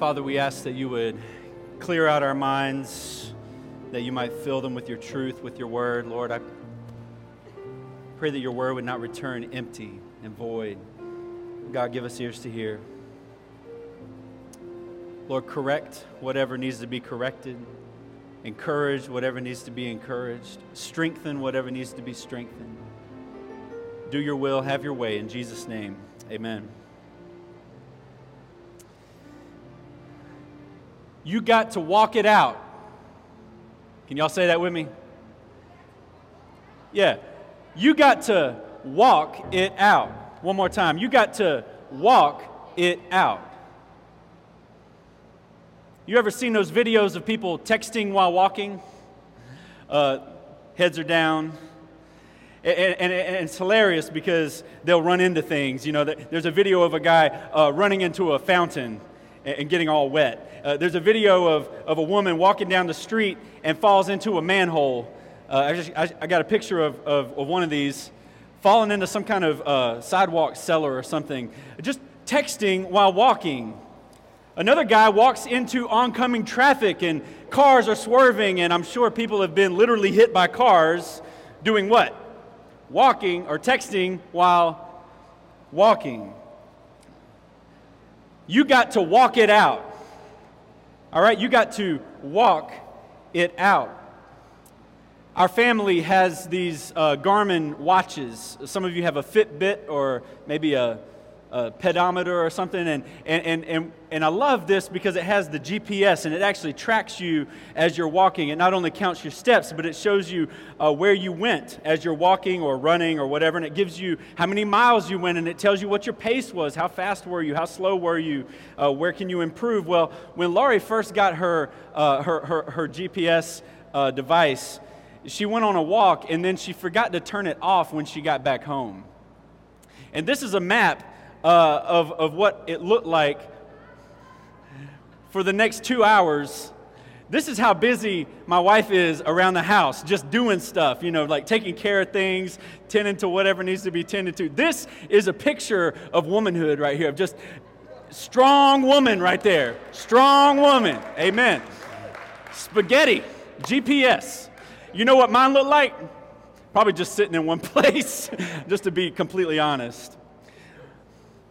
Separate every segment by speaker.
Speaker 1: Father, we ask that you would clear out our minds, that you might fill them with your truth, with your word. Lord, I pray that your word would not return empty and void. God, give us ears to hear. Lord, correct whatever needs to be corrected, encourage whatever needs to be encouraged, strengthen whatever needs to be strengthened. Do your will, have your way. In Jesus' name, amen. You got to walk it out. Can y'all say that with me? Yeah. You got to walk it out. One more time. You got to walk it out. You ever seen those videos of people texting while walking? Uh, heads are down. And, and, and, it's hilarious because they'll run into things. You know, there's a video of a guy uh, running into a fountain and getting all wet. Uh, there's a video of, of a woman walking down the street and falls into a manhole. Uh, I, just, I, I, got a picture of, of, of, one of these falling into some kind of uh, sidewalk cellar or something, just texting while walking. Another guy walks into oncoming traffic and cars are swerving, and I'm sure people have been literally hit by cars doing what? Walking or texting while walking. You got to walk it out. All right, you got to walk it out. Our family has these uh, Garmin watches. Some of you have a Fitbit or maybe a a pedometer or something. And, and, and, and I love this because it has the GPS and it actually tracks you as you're walking. It not only counts your steps, but it shows you uh, where you went as you're walking or running or whatever. And it gives you how many miles you went and it tells you what your pace was. How fast were you? How slow were you? Uh, where can you improve? Well, when Laurie first got her, uh, her, her, her, GPS uh, device, she went on a walk and then she forgot to turn it off when she got back home. And this is a map uh, of, of what it looked like for the next two hours. This is how busy my wife is around the house, just doing stuff, you know, like taking care of things, tending to whatever needs to be tended to. This is a picture of womanhood right here, of just strong woman right there. Strong woman. Amen. Spaghetti, GPS. You know what mine looked like? Probably just sitting in one place, just to be completely honest.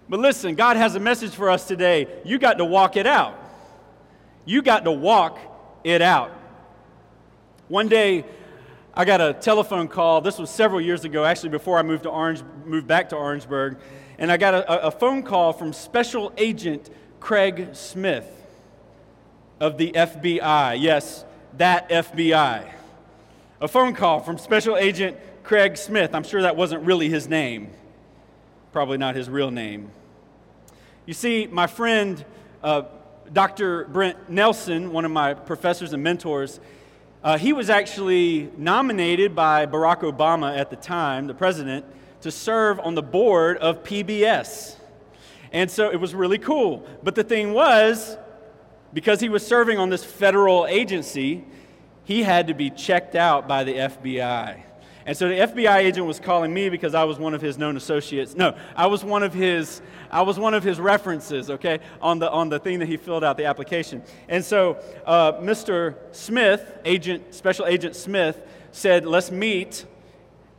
Speaker 1: But listen, God has a message for us today. You got to walk it out. You got to walk it out. One day, I got a telephone call. This was several years ago, actually, before I moved to Orange, moved back to Orangeburg, and I got a, a phone call from Special Agent Craig Smith of the FBI. Yes, that FBI. A phone call from Special Agent Craig Smith. I'm sure that wasn't really his name, probably not his real name. You see, my friend, uh, Dr. Brent Nelson, one of my professors and mentors, uh, he was actually nominated by Barack Obama at the time, the president, to serve on the board of PBS. And so it was really cool. But the thing was, because he was serving on this federal agency, he had to be checked out by the FBI. And so the FBI agent was calling me because I was one of his known associates. No, I was one of his I was one of his references, okay, on the on the thing that he filled out the application. And so uh, Mr. Smith, agent special agent Smith said, "Let's meet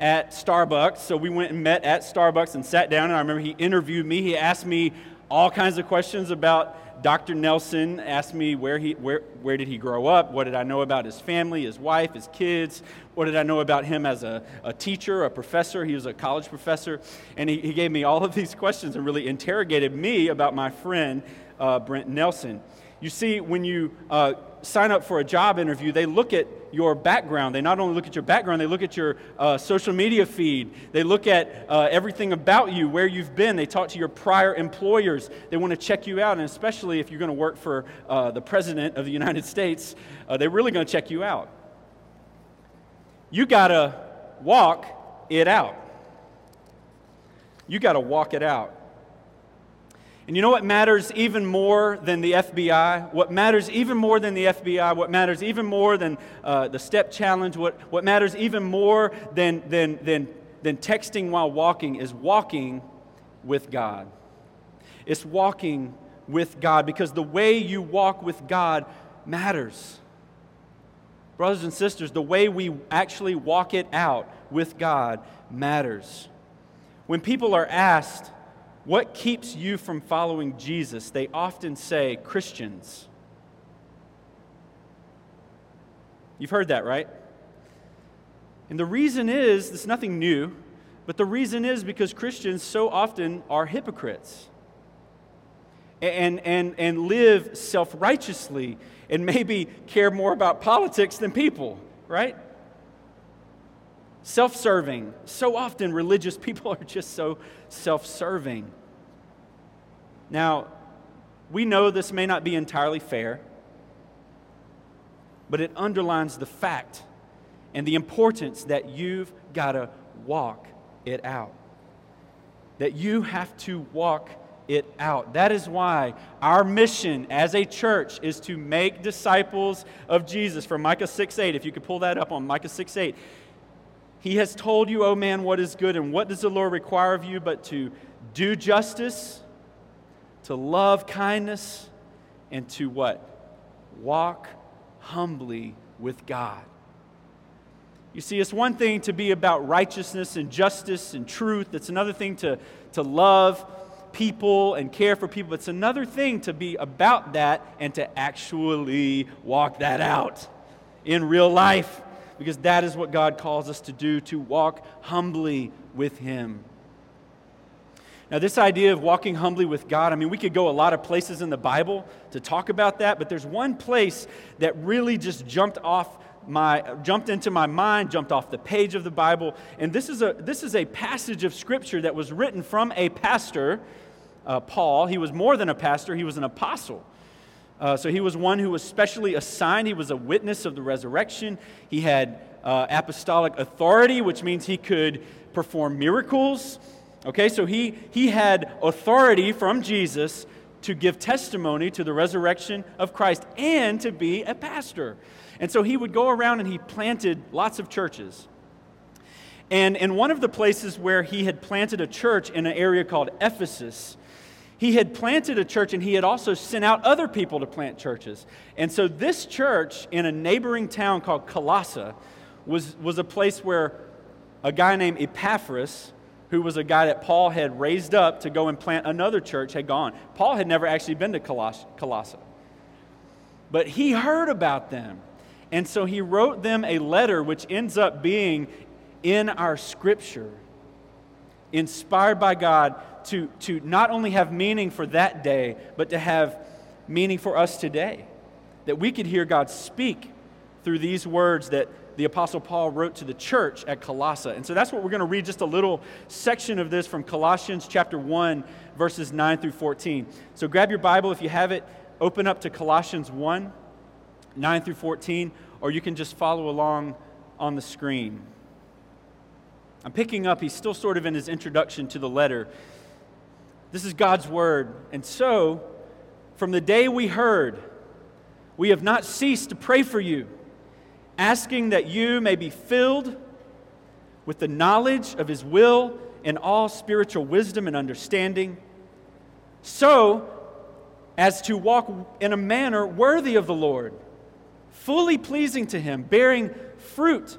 Speaker 1: at Starbucks." So we went and met at Starbucks and sat down and I remember he interviewed me. He asked me all kinds of questions about Dr. Nelson asked me where, he, where, where did he grow up, what did I know about his family, his wife, his kids, what did I know about him as a, a teacher, a professor. He was a college professor. And he, he gave me all of these questions and really interrogated me about my friend, uh, Brent Nelson. You see, when you uh, sign up for a job interview, they look at your background. They not only look at your background, they look at your uh, social media feed. They look at uh, everything about you, where you've been. They talk to your prior employers. They want to check you out, and especially if you're going to work for uh, the President of the United States, uh, they're really going to check you out. You got to walk it out. You got to walk it out. And you know what matters even more than the FBI? What matters even more than the FBI? What matters even more than uh, the step challenge? What, what matters even more than, than, than, than texting while walking is walking with God. It's walking with God because the way you walk with God matters. Brothers and sisters, the way we actually walk it out with God matters. When people are asked, What keeps you from following Jesus? they often say, Christians. You've heard that, right? And the reason is, it's nothing new, but the reason is because Christians so often are hypocrites and, and, and live self righteously and maybe care more about politics than people, right? Self serving. So often, religious people are just so self serving. Now, we know this may not be entirely fair, but it underlines the fact and the importance that you've got to walk it out. That you have to walk it out. That is why our mission as a church is to make disciples of Jesus. From Micah 6 8, if you could pull that up on Micah 6 8. He has told you, O oh man, what is good, and what does the Lord require of you but to do justice, to love kindness, and to what? Walk humbly with God. You see, it's one thing to be about righteousness and justice and truth. It's another thing to, to love people and care for people. It's another thing to be about that and to actually walk that out in real life because that is what God calls us to do to walk humbly with Him. Now, this idea of walking humbly with God, I mean, we could go a lot of places in the Bible to talk about that, but there's one place that really just jumped off my jumped into my mind, jumped off the page of the Bible, and this is a this is a passage of scripture that was written from a pastor, uh, Paul. He was more than a pastor; he was an apostle. Uh, so he was one who was specially assigned. He was a witness of the resurrection. He had uh, apostolic authority, which means he could perform miracles. Okay, so he, he had authority from Jesus to give testimony to the resurrection of Christ and to be a pastor. And so he would go around and he planted lots of churches. And in one of the places where he had planted a church in an area called Ephesus, he had planted a church and he had also sent out other people to plant churches. And so this church in a neighboring town called Colossae was, was a place where a guy named Epaphras, who was a guy that Paul had raised up to go and plant another church, had gone. Paul had never actually been to Colossae. But he heard about them. And so he wrote them a letter which ends up being in our scripture, inspired by God to, to not only have meaning for that day, but to have meaning for us today. That we could hear God speak through these words that the Apostle Paul wrote to the church at Colossae. And so that's what we're going to read just a little section of this from Colossians chapter 1, verses 9 through 14. So grab your Bible if you have it, open up to Colossians 1, 9 through 14, or you can just follow along on the screen. I'm picking up, he's still sort of in his introduction to the letter. This is God's word. And so, from the day we heard, we have not ceased to pray for you, asking that you may be filled with the knowledge of his will and all spiritual wisdom and understanding, so as to walk in a manner worthy of the Lord, fully pleasing to him, bearing fruit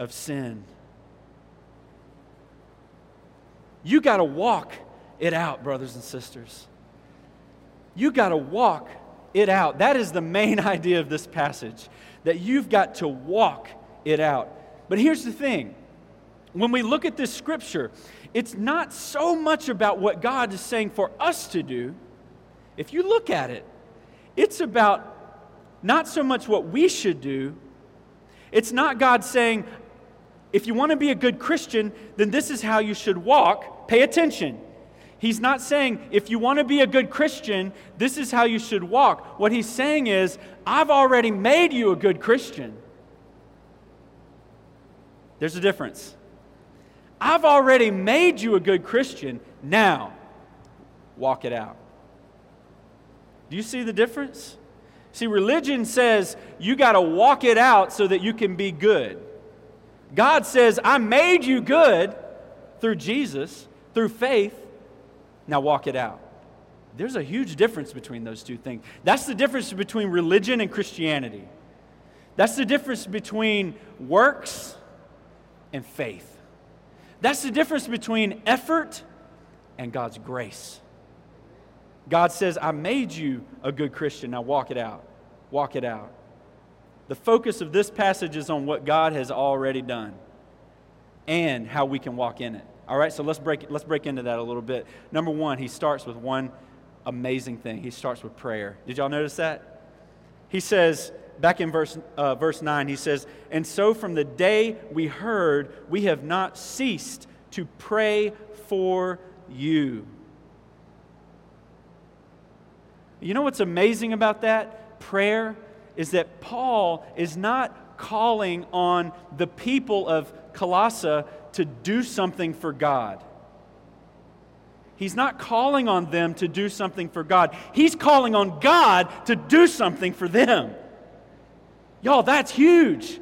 Speaker 1: of sin. You got to walk it out, brothers and sisters. You got to walk it out. That is the main idea of this passage, that you've got to walk it out. But here's the thing when we look at this scripture, it's not so much about what God is saying for us to do. If you look at it, it's about not so much what we should do. It's not God saying, if you want to be a good Christian, then this is how you should walk. Pay attention. He's not saying, if you want to be a good Christian, this is how you should walk. What he's saying is, I've already made you a good Christian. There's a difference. I've already made you a good Christian. Now, walk it out. Do you see the difference? See, religion says you got to walk it out so that you can be good. God says, I made you good through Jesus, through faith. Now walk it out. There's a huge difference between those two things. That's the difference between religion and Christianity. That's the difference between works and faith. That's the difference between effort and God's grace. God says, I made you a good Christian. Now walk it out. Walk it out. The focus of this passage is on what God has already done and how we can walk in it. All right, so let's break, let's break into that a little bit. Number one, he starts with one amazing thing. He starts with prayer. Did y'all notice that? He says, back in verse, uh, verse 9, he says, And so from the day we heard, we have not ceased to pray for you. You know what's amazing about that? Prayer is that Paul is not calling on the people of Colossae to do something for God. He's not calling on them to do something for God. He's calling on God to do something for them. Y'all, that's huge.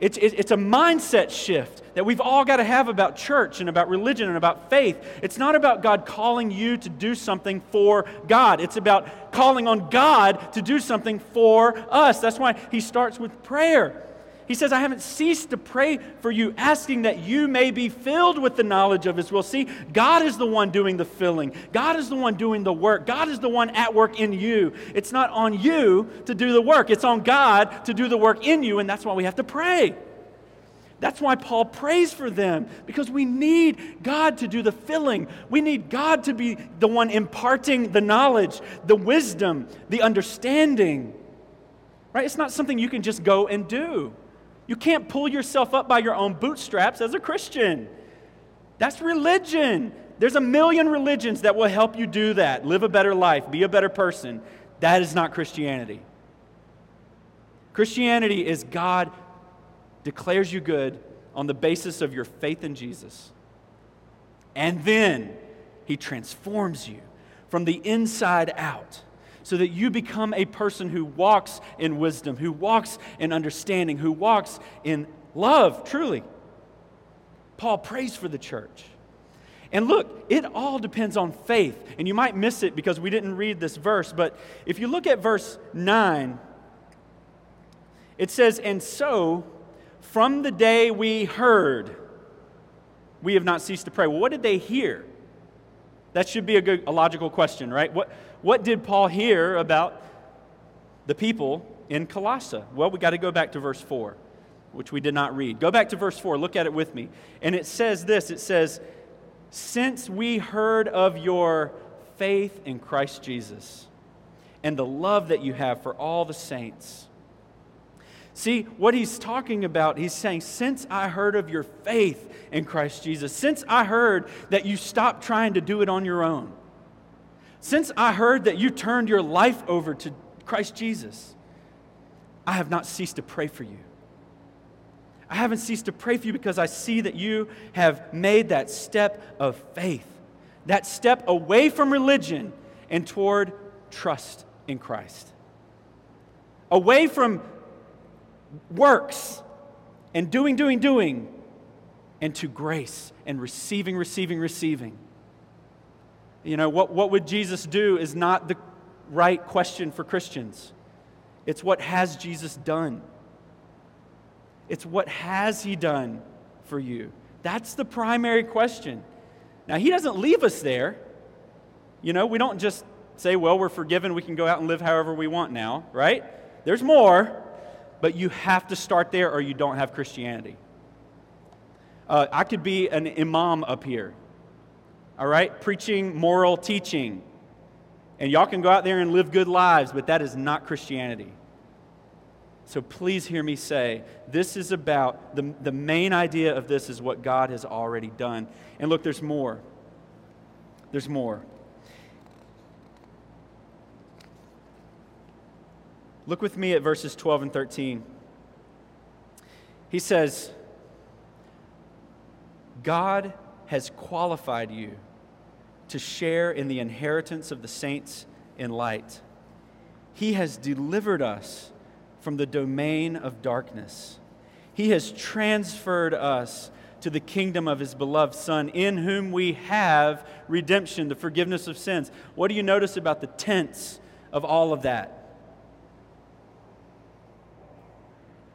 Speaker 1: It's, it's a mindset shift that we've all got to have about church and about religion and about faith. It's not about God calling you to do something for God, it's about calling on God to do something for us. That's why he starts with prayer. He says, I haven't ceased to pray for you, asking that you may be filled with the knowledge of His will. See, God is the one doing the filling, God is the one doing the work, God is the one at work in you. It's not on you to do the work, it's on God to do the work in you, and that's why we have to pray. That's why Paul prays for them, because we need God to do the filling. We need God to be the one imparting the knowledge, the wisdom, the understanding. Right? It's not something you can just go and do. You can't pull yourself up by your own bootstraps as a Christian. That's religion. There's a million religions that will help you do that. Live a better life, be a better person. That is not Christianity. Christianity is God declares you good on the basis of your faith in Jesus. And then he transforms you from the inside out so that you become a person who walks in wisdom, who walks in understanding, who walks in love, truly. Paul prays for the church. And look, it all depends on faith. And you might miss it because we didn't read this verse, but if you look at verse 9, it says, And so, from the day we heard, we have not ceased to pray. Well, what did they hear? That should be a, good, a logical question, right? What, what did Paul hear about the people in Colossae? Well, we got to go back to verse 4, which we did not read. Go back to verse 4, look at it with me. And it says this it says, Since we heard of your faith in Christ Jesus and the love that you have for all the saints. See, what he's talking about, he's saying, Since I heard of your faith in Christ Jesus, since I heard that you stopped trying to do it on your own, since I heard that you turned your life over to Christ Jesus, I have not ceased to pray for you. I haven't ceased to pray for you because I see that you have made that step of faith, that step away from religion and toward trust in Christ. Away from works and doing, doing, doing, and to grace and receiving, receiving, receiving. You know, what, what would Jesus do is not the right question for Christians. It's what has Jesus done? It's what has he done for you? That's the primary question. Now, he doesn't leave us there. You know, we don't just say, well, we're forgiven, we can go out and live however we want now, right? There's more, but you have to start there or you don't have Christianity. Uh, I could be an imam up here all right? Preaching moral teaching. And y'all can go out there and live good lives, but that is not Christianity. So please hear me say this is about the, the main idea of this is what God has already done. And look, there's more. there's more. Look with me at verses 12 and 13. He says, God has qualified you to share in the inheritance of the saints in light. He has delivered us from the domain of darkness. He has transferred us to the kingdom of his beloved Son, in whom we have redemption, the forgiveness of sins. What do you notice about the tense of all of that?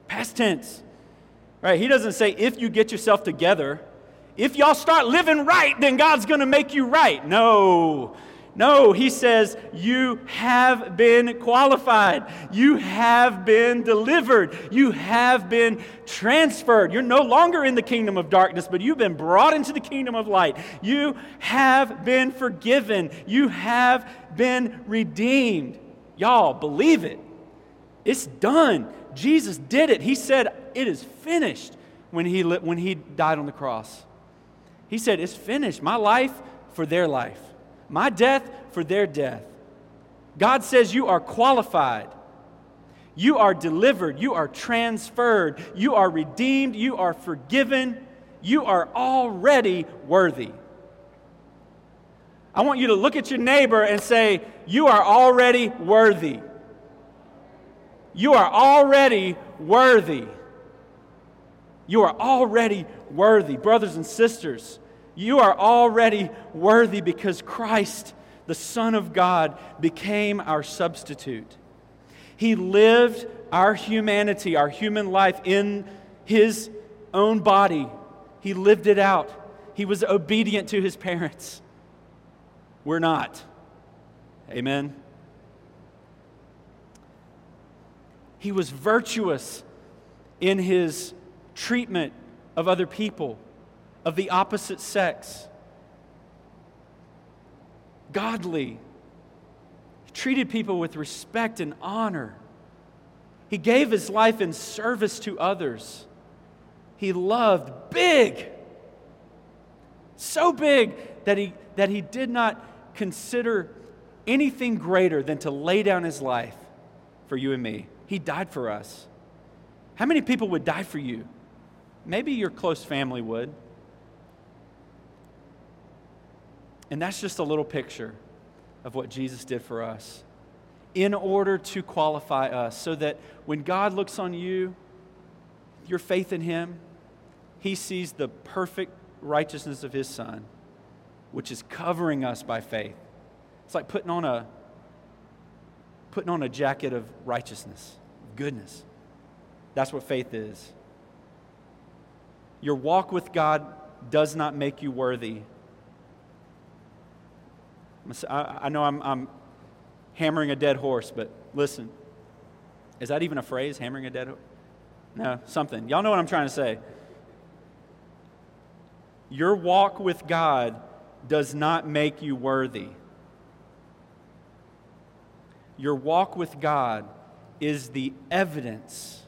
Speaker 1: Past tense. Right? He doesn't say if you get yourself together, if y'all start living right, then God's going to make you right. No. No, he says, You have been qualified. You have been delivered. You have been transferred. You're no longer in the kingdom of darkness, but you've been brought into the kingdom of light. You have been forgiven. You have been redeemed. Y'all, believe it. It's done. Jesus did it. He said, It is finished when he, when he died on the cross. He said, It's finished. My life for their life, my death for their death. God says you are qualified. You are delivered. You are transferred. You are redeemed. You are forgiven. You are already worthy. I want you to look at your neighbor and say, You are already worthy. You are already worthy. You are already worthy. Brothers and sisters, you are already worthy because Christ, the Son of God, became our substitute. He lived our humanity, our human life in His own body. He lived it out. He was obedient to His parents. We're not. Amen. He was virtuous in his treatment of other people, of the opposite sex. Godly. He treated people with respect and honor. He gave his life in service to others. He loved big. So big that he, that he did not consider anything greater than to lay down his life for you and me. He died for us. How many people would die for you? Maybe your close family would. And that's just a little picture of what Jesus did for us in order to qualify us so that when God looks on you, your faith in Him, He sees the perfect righteousness of His Son, which is covering us by faith. It's like putting on a putting on a jacket of righteousness, goodness. That's what faith is. Your walk with God does not make you worthy. I know I'm, I'm hammering a dead horse, but listen. Is that even a phrase, hammering a dead horse? No, something. Y'all know what I'm trying to say. Your walk with God does not make you worthy. Your walk with God is the evidence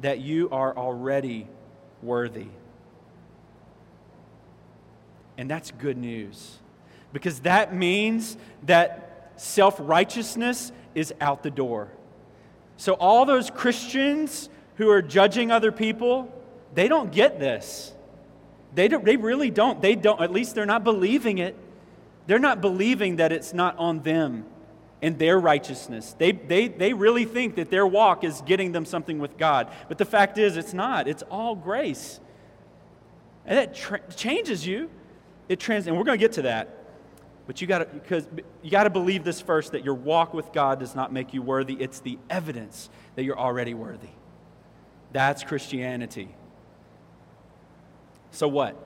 Speaker 1: that you are already worthy. And that's good news because that means that self righteousness is out the door. So, all those Christians who are judging other people, they don't get this. They, don't, they really don't. They don't, at least they're not believing it. They're not believing that it's not on them and their righteousness. They, they, they really think that their walk is getting them something with God. But the fact is, it's not. It's all grace. And that tra- changes you. It trans- and we're going to get to that. But you got to because you got to believe this first that your walk with God does not make you worthy. It's the evidence that you're already worthy. That's Christianity. So what?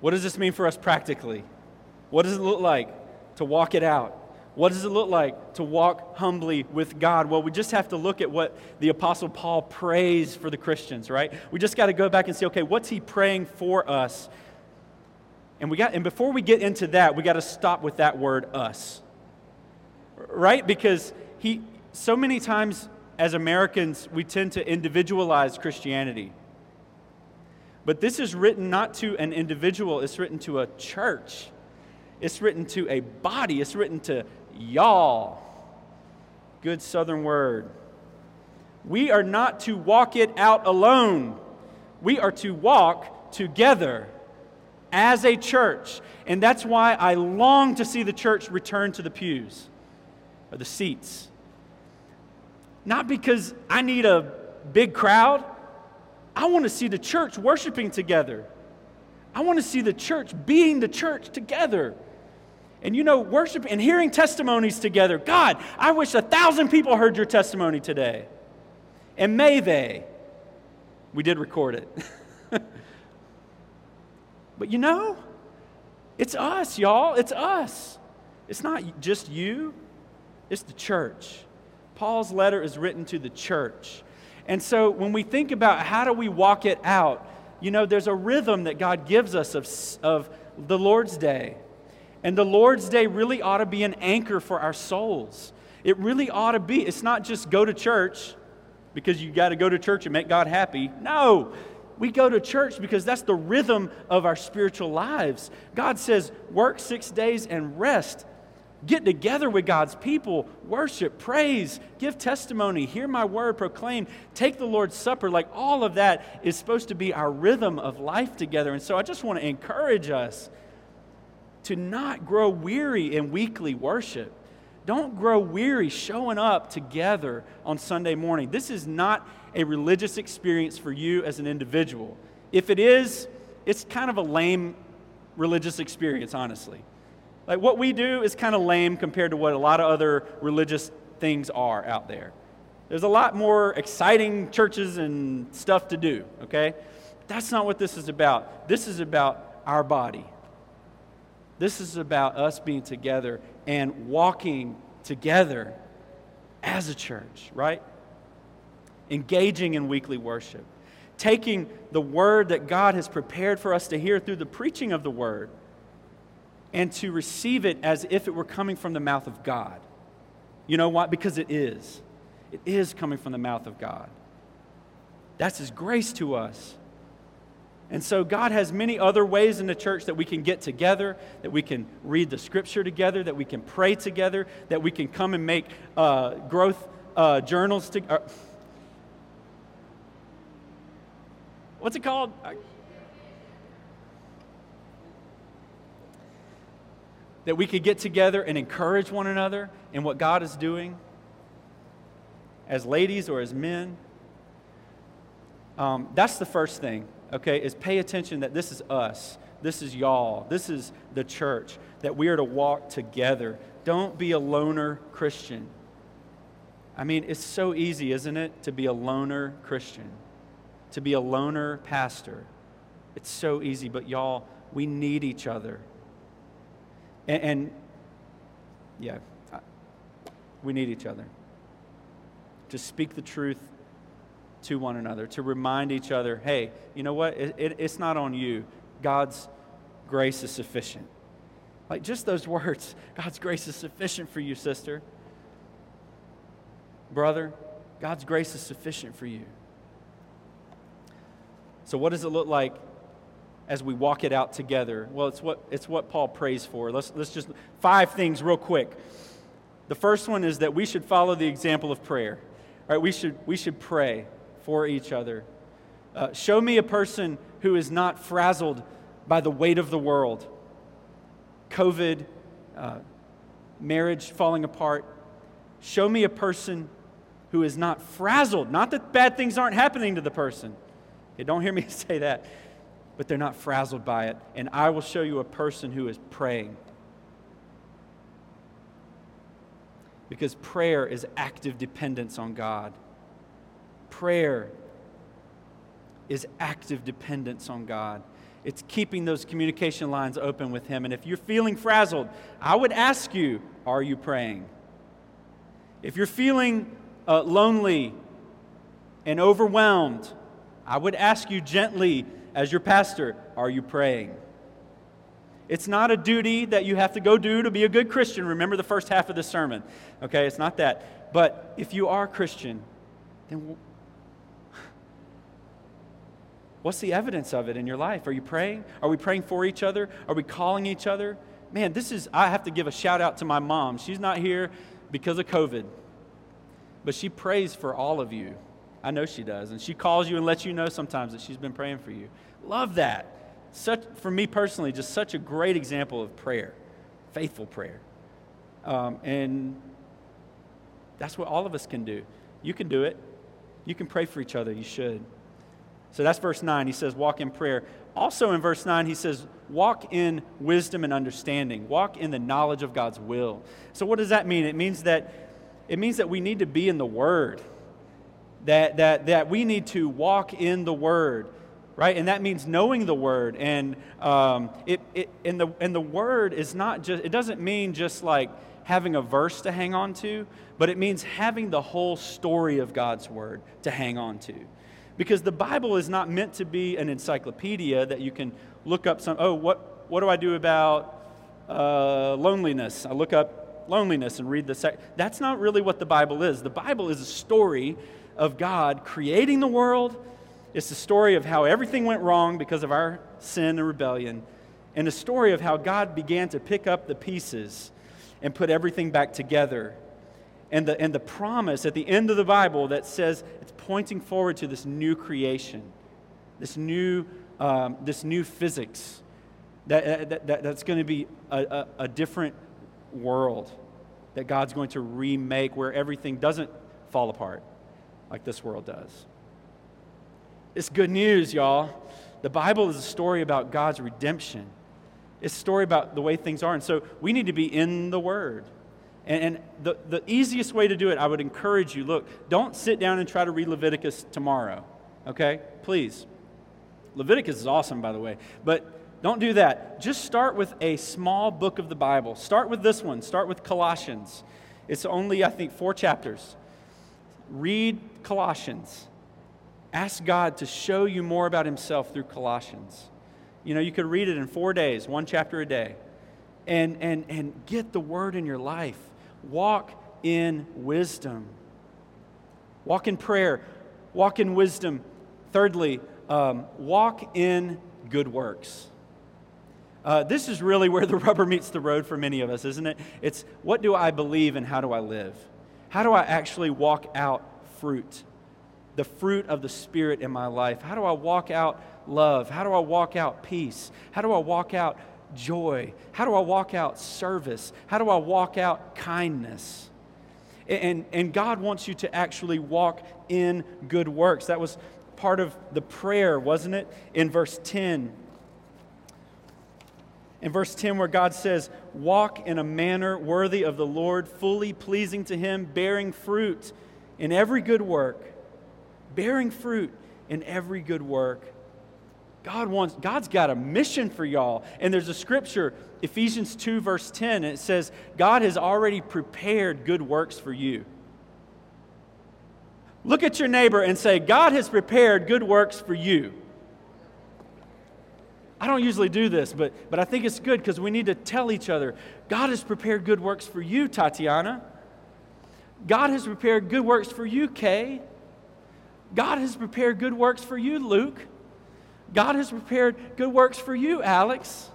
Speaker 1: What does this mean for us practically? What does it look like to walk it out? What does it look like to walk humbly with God? Well, we just have to look at what the Apostle Paul prays for the Christians, right? We just got to go back and say, okay, what's he praying for us? And, we got, and before we get into that, we got to stop with that word us, right? Because he, so many times as Americans, we tend to individualize Christianity. But this is written not to an individual, it's written to a church. It's written to a body, it's written to y'all. Good southern word. We are not to walk it out alone, we are to walk together as a church. And that's why I long to see the church return to the pews or the seats. Not because I need a big crowd. I want to see the church worshiping together. I want to see the church being the church together. And you know, worship and hearing testimonies together. God, I wish a thousand people heard your testimony today. And may they. We did record it. but you know, it's us, y'all. It's us. It's not just you, it's the church. Paul's letter is written to the church. And so when we think about how do we walk it out, you know, there's a rhythm that God gives us of, of the Lord's Day. And the Lord's Day really ought to be an anchor for our souls. It really ought to be. It's not just go to church because you got to go to church and make God happy. No, we go to church because that's the rhythm of our spiritual lives. God says, work six days and rest. Get together with God's people, worship, praise, give testimony, hear my word proclaim, take the Lord's Supper. Like all of that is supposed to be our rhythm of life together. And so I just want to encourage us to not grow weary in weekly worship. Don't grow weary showing up together on Sunday morning. This is not a religious experience for you as an individual. If it is, it's kind of a lame religious experience, honestly. Like what we do is kind of lame compared to what a lot of other religious things are out there. There's a lot more exciting churches and stuff to do, okay? That's not what this is about. This is about our body. This is about us being together and walking together as a church, right? Engaging in weekly worship. Taking the word that God has prepared for us to hear through the preaching of the word and to receive it as if it were coming from the mouth of God. You know what? Because it is. It is coming from the mouth of God. That's His grace to us. And so, God has many other ways in the church that we can get together, that we can read the scripture together, that we can pray together, that we can come and make uh, growth uh, journals. To, uh, what's it called? that we could get together and encourage one another in what God is doing as ladies or as men. Um, that's the first thing, okay, is pay attention that this is us. This is y'all. This is the church, that we are to walk together. Don't be a loner Christian. I mean, it's so easy, isn't it, to be a loner Christian, to be a loner pastor. It's so easy, but y'all, we need each other. And, and yeah, we need each other to speak the truth to one another, to remind each other hey, you know what? It, it, it's not on you. God's grace is sufficient. Like just those words God's grace is sufficient for you, sister. Brother, God's grace is sufficient for you. So, what does it look like as we walk it out together? Well, it's what, it's what Paul prays for. Let's, let's just, five things real quick. The first one is that we should follow the example of prayer. All right, we should, we should pray for each other. Uh, show me a person who is not frazzled by the weight of the world. COVID, uh, marriage falling apart. Show me a person who is not frazzled. Not that bad things aren't happening to the person. Okay, don't hear me say that but they're not frazzled by it. And I will show you a person who is praying. Because prayer is active dependence on God. Prayer is active dependence on God. It's keeping those communication lines open with Him. And if you're feeling frazzled, I would ask you, are you praying? If you're feeling uh, lonely and overwhelmed, I would ask you gently, as your pastor, are you praying? It's not a duty that you have to go do to be a good Christian. Remember the first half of the sermon. Okay, it's not that. But if you are Christian, then what's the evidence of it in your life? Are you praying? Are we praying for each other? Are we calling each other? man, this is, I have to give a shout out to my mom. She's not here because of COVID, but she prays for all of you. I know she does. And she calls you and lets you know sometimes that she's been praying for you. Love that. Such, for me personally, just such a great example of prayer, faithful prayer. Um, and that's what all of us can do. You can do it. You can pray for each other. You should. So that's verse 9. He says, walk in prayer. Also in verse 9, he says, walk in wisdom and understanding. Walk in the knowledge of God's will. So what does that mean? It means that it means that we need to be in the Word. That, that, that we need to walk in the Word, right? And that means knowing the Word. And, um, it, it, and, the, and the Word is not just, it doesn't mean just like having a verse to hang on to, but it means having the whole story of God's Word to hang on to. Because the Bible is not meant to be an encyclopedia that you can look up some, oh, what, what do I do about uh, loneliness? I look up loneliness and read the sec. That's not really what the Bible is. The Bible is a story of God creating the world. It's the story of how everything went wrong because of our sin and rebellion, and a story of how God began to pick up the pieces and put everything back together and the, and the promise at the end of the Bible that says it's pointing forward to this new creation, this new, um, this new physics, that, that, that that's going to be a, a, a different world that God's going to remake where everything doesn't fall apart like this world does. It's good news, y'all. The Bible is a story about God's redemption. It's a story about the way things are. And so we need to be in the Word. And, the, the easiest way to do it, I would encourage you look, don't sit down and try to read Leviticus tomorrow, okay? Please. Leviticus is awesome, by the way. But don't do that. Just start with a small book of the Bible. Start with this one. Start with Colossians. It's only, I think, four chapters. Read Colossians. Ask God to show you more about Himself through Colossians. You know, you could read it in four days, one chapter a day, and, and, and get the Word in your life. Walk in wisdom. Walk in prayer. Walk in wisdom. Thirdly, um, walk in good works. Uh, this is really where the rubber meets the road for many of us, isn't it? It's what do I believe and how do I live? How do I actually walk out fruit? The fruit of the Spirit in my life. How do I walk out love? How do I walk out peace? How do I walk out joy? How do I walk out service? How do I walk out kindness? And, and God wants you to actually walk in good works. That was part of the prayer, wasn't it? In verse 10. In verse 10, where God says, Walk in a manner worthy of the Lord, fully pleasing to Him, bearing fruit in every good work. Bearing fruit in every good work God wants, God's got a mission for y'all. And there's a scripture, Ephesians 2, verse 10, and it says, God has already prepared good works for you. Look at your neighbor and say, God has prepared good works for you. I don't usually do this, but, but I think it's good because we need to tell each other God has prepared good works for you, Tatiana. God has prepared good works for you, Kay. God has prepared good works for you, Luke. God has prepared good works for you, Alex.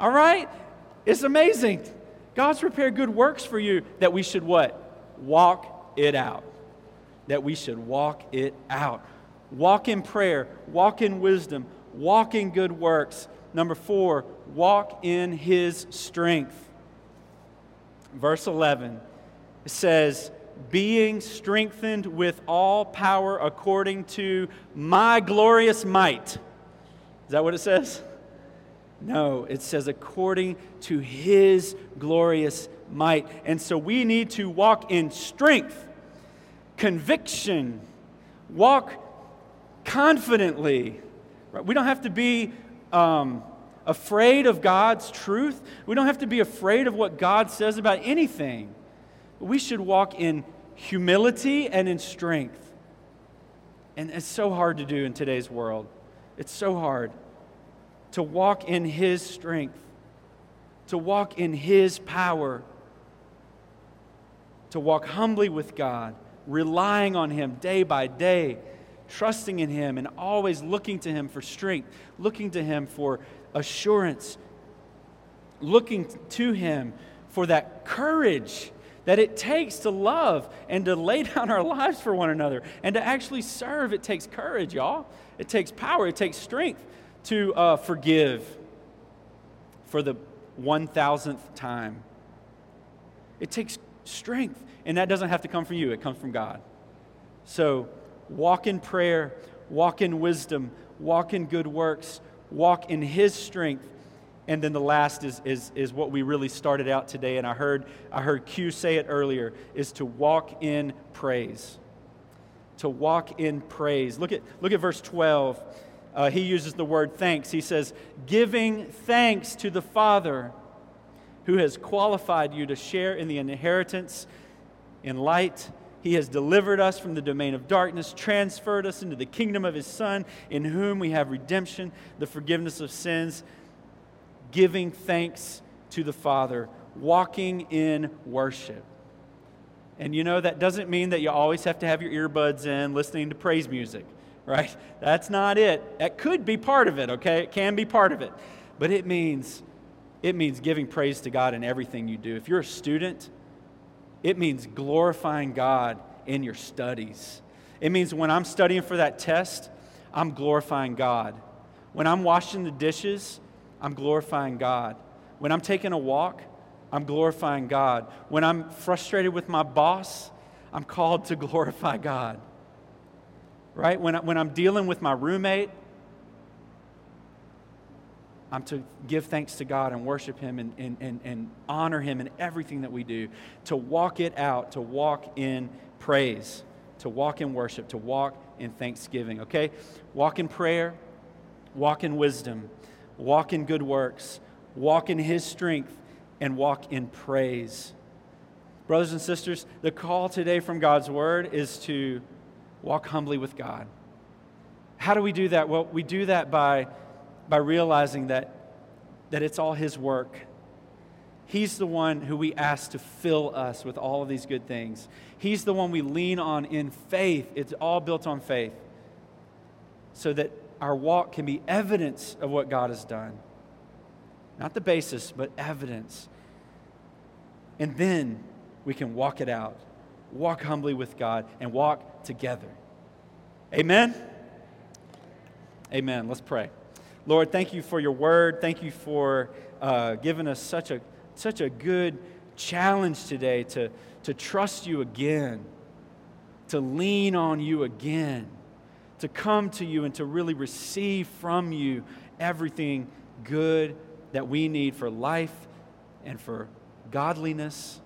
Speaker 1: All right? It's amazing. God's prepared good works for you that we should what? Walk it out. That we should walk it out. Walk in prayer, walk in wisdom, walk in good works. Number four, walk in his strength. Verse 11 it says, being strengthened with all power according to my glorious might. Is that what it says? No, it says according to his glorious might. And so we need to walk in strength, conviction, walk confidently. We don't have to be um, afraid of God's truth. We don't have to be afraid of what God says about anything. We should walk in humility and in strength. And it's so hard to do in today's world. It's so hard to walk in His strength, to walk in His power, to walk humbly with God, relying on Him day by day, trusting in Him, and always looking to Him for strength, looking to Him for assurance. looking to Him for that courage that it takes to love and to lay down our lives for one another and to actually serve. It takes courage, y'all. It takes power, it takes strength to uh, forgive for the 1000th time. It takes strength, and that doesn't have to come from you, it comes from God. So walk in prayer, walk in wisdom, walk in good works, walk in His strength. And then the last is, is, is what we really started out today, and I heard, I heard Q say it earlier, is to walk in praise. To walk in praise. Look at, look at verse 12. Uh, he uses the word thanks. He says, giving thanks to the Father who has qualified you to share in the inheritance in light. He has delivered us from the domain of darkness, transferred us into the kingdom of His Son, in whom we have redemption, the forgiveness of sins, giving thanks to the Father, walking in worship. And you know, that doesn't mean that you always have to have your earbuds in listening to praise music, right? That's not it. That could be part of it, okay? It can be part of it. But it means it means giving praise to God in everything you do. If you're a student, it means glorifying God in your studies. It means when I'm studying for that test, I'm glorifying God. When I'm washing the dishes, I'm glorifying God. When I'm taking a walk, I'm glorifying God. When I'm frustrated with my boss, I'm called to glorify God. Right? When, I, when I'm dealing with my roommate, I'm to give thanks to God and worship Him and, and, and, and honor Him in everything that we do, to walk it out, to walk in praise, to walk in worship, to walk in thanksgiving, okay? Walk in prayer, walk in wisdom, walk in good works, walk in His strength, and walk in praise. Brothers and sisters, the call today from God's Word is to walk humbly with God. How do we do that? Well, we do that by by realizing that, that it's all His work. He's the one who we ask to fill us with all of these good things. He's the one we lean on in faith. It's all built on faith. So that our walk can be evidence of what God has done. Not the basis, but evidence. And then we can walk it out, walk humbly with God, and walk together. Amen? Amen. Let's pray. Lord, thank you for your word. Thank you for uh, giving us such a, such a good challenge today to, to trust you again, to lean on you again, to come to you and to really receive from you everything good that we need for life and for godliness.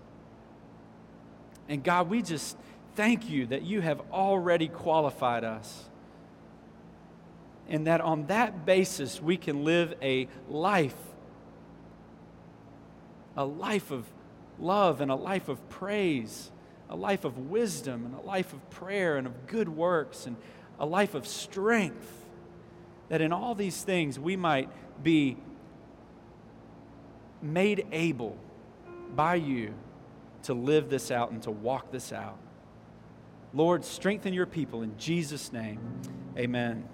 Speaker 1: And God, we just thank you that you have already qualified us and that on that basis we can live a life, a life of love and a life of praise, a life of wisdom and a life of prayer and of good works and a life of strength. That in all these things we might be made able by you to live this out and to walk this out. Lord, strengthen your people in Jesus' name. Amen.